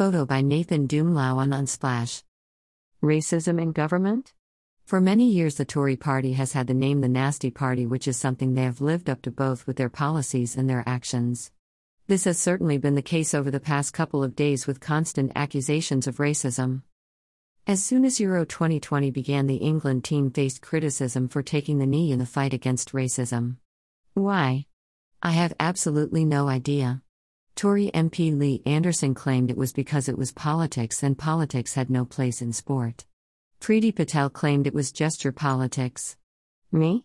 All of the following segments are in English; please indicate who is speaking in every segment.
Speaker 1: Photo by Nathan Dumlao on Unsplash. Racism in government? For many years, the Tory party has had the name the Nasty Party, which is something they have lived up to both with their policies and their actions. This has certainly been the case over the past couple of days with constant accusations of racism. As soon as Euro 2020 began, the England team faced criticism for taking the knee in the fight against racism. Why? I have absolutely no idea. Tory MP Lee Anderson claimed it was because it was politics and politics had no place in sport. Priti Patel claimed it was gesture politics. Me?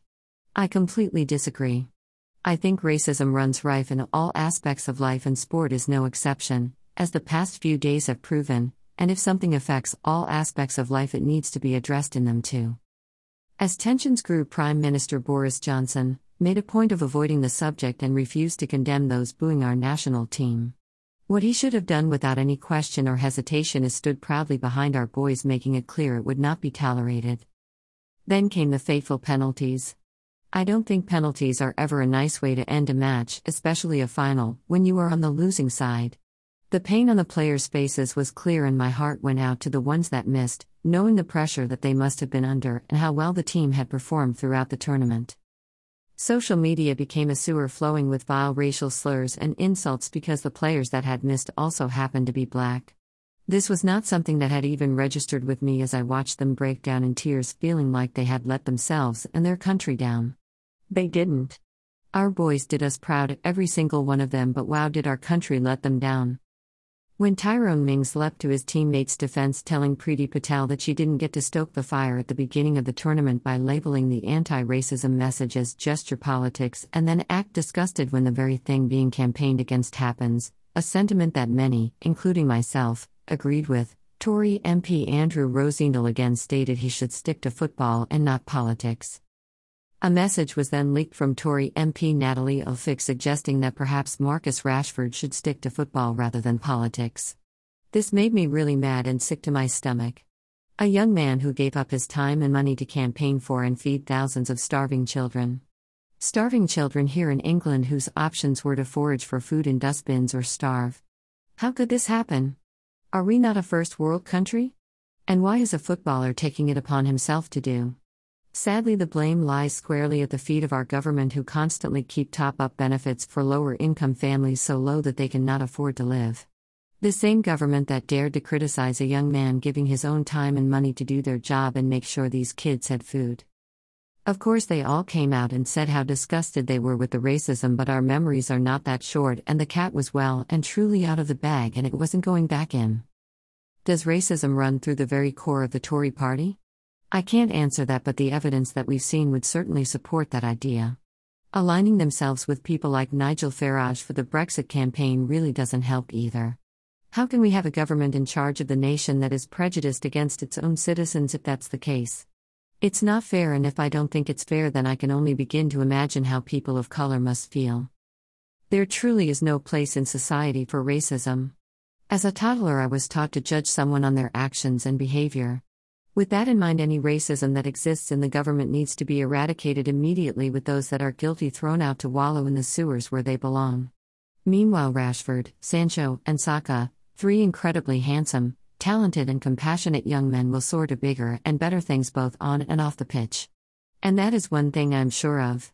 Speaker 1: I completely disagree. I think racism runs rife in all aspects of life and sport is no exception, as the past few days have proven, and if something affects all aspects of life, it needs to be addressed in them too. As tensions grew, Prime Minister Boris Johnson, made a point of avoiding the subject and refused to condemn those booing our national team. What he should have done without any question or hesitation is stood proudly behind our boys, making it clear it would not be tolerated. Then came the fateful penalties. I don't think penalties are ever a nice way to end a match, especially a final, when you are on the losing side. The pain on the players' faces was clear, and my heart went out to the ones that missed, knowing the pressure that they must have been under and how well the team had performed throughout the tournament. Social media became a sewer flowing with vile racial slurs and insults because the players that had missed also happened to be black. This was not something that had even registered with me as I watched them break down in tears, feeling like they had let themselves and their country down. They didn't. Our boys did us proud, every single one of them, but wow, did our country let them down. When Tyrone Mings leapt to his teammate's defense, telling Priti Patel that she didn't get to stoke the fire at the beginning of the tournament by labeling the anti racism message as gesture politics and then act disgusted when the very thing being campaigned against happens, a sentiment that many, including myself, agreed with, Tory MP Andrew Rosindell again stated he should stick to football and not politics. A message was then leaked from Tory MP Natalie Elphicke suggesting that perhaps Marcus Rashford should stick to football rather than politics. This made me really mad and sick to my stomach. A young man who gave up his time and money to campaign for and feed thousands of starving children. Starving children here in England whose options were to forage for food in dustbins or starve. How could this happen? Are we not a first world country? And why is a footballer taking it upon himself to do? Sadly, the blame lies squarely at the feet of our government, who constantly keep top up benefits for lower income families so low that they cannot afford to live. The same government that dared to criticize a young man giving his own time and money to do their job and make sure these kids had food. Of course, they all came out and said how disgusted they were with the racism, but our memories are not that short, and the cat was well and truly out of the bag and it wasn't going back in. Does racism run through the very core of the Tory party? I can't answer that, but the evidence that we've seen would certainly support that idea. Aligning themselves with people like Nigel Farage for the Brexit campaign really doesn't help either. How can we have a government in charge of the nation that is prejudiced against its own citizens if that's the case? It's not fair, and if I don't think it's fair, then I can only begin to imagine how people of color must feel. There truly is no place in society for racism. As a toddler, I was taught to judge someone on their actions and behavior. With that in mind, any racism that exists in the government needs to be eradicated immediately, with those that are guilty thrown out to wallow in the sewers where they belong. Meanwhile, Rashford, Sancho, and Saka, three incredibly handsome, talented, and compassionate young men, will soar to bigger and better things both on and off the pitch. And that is one thing I'm sure of.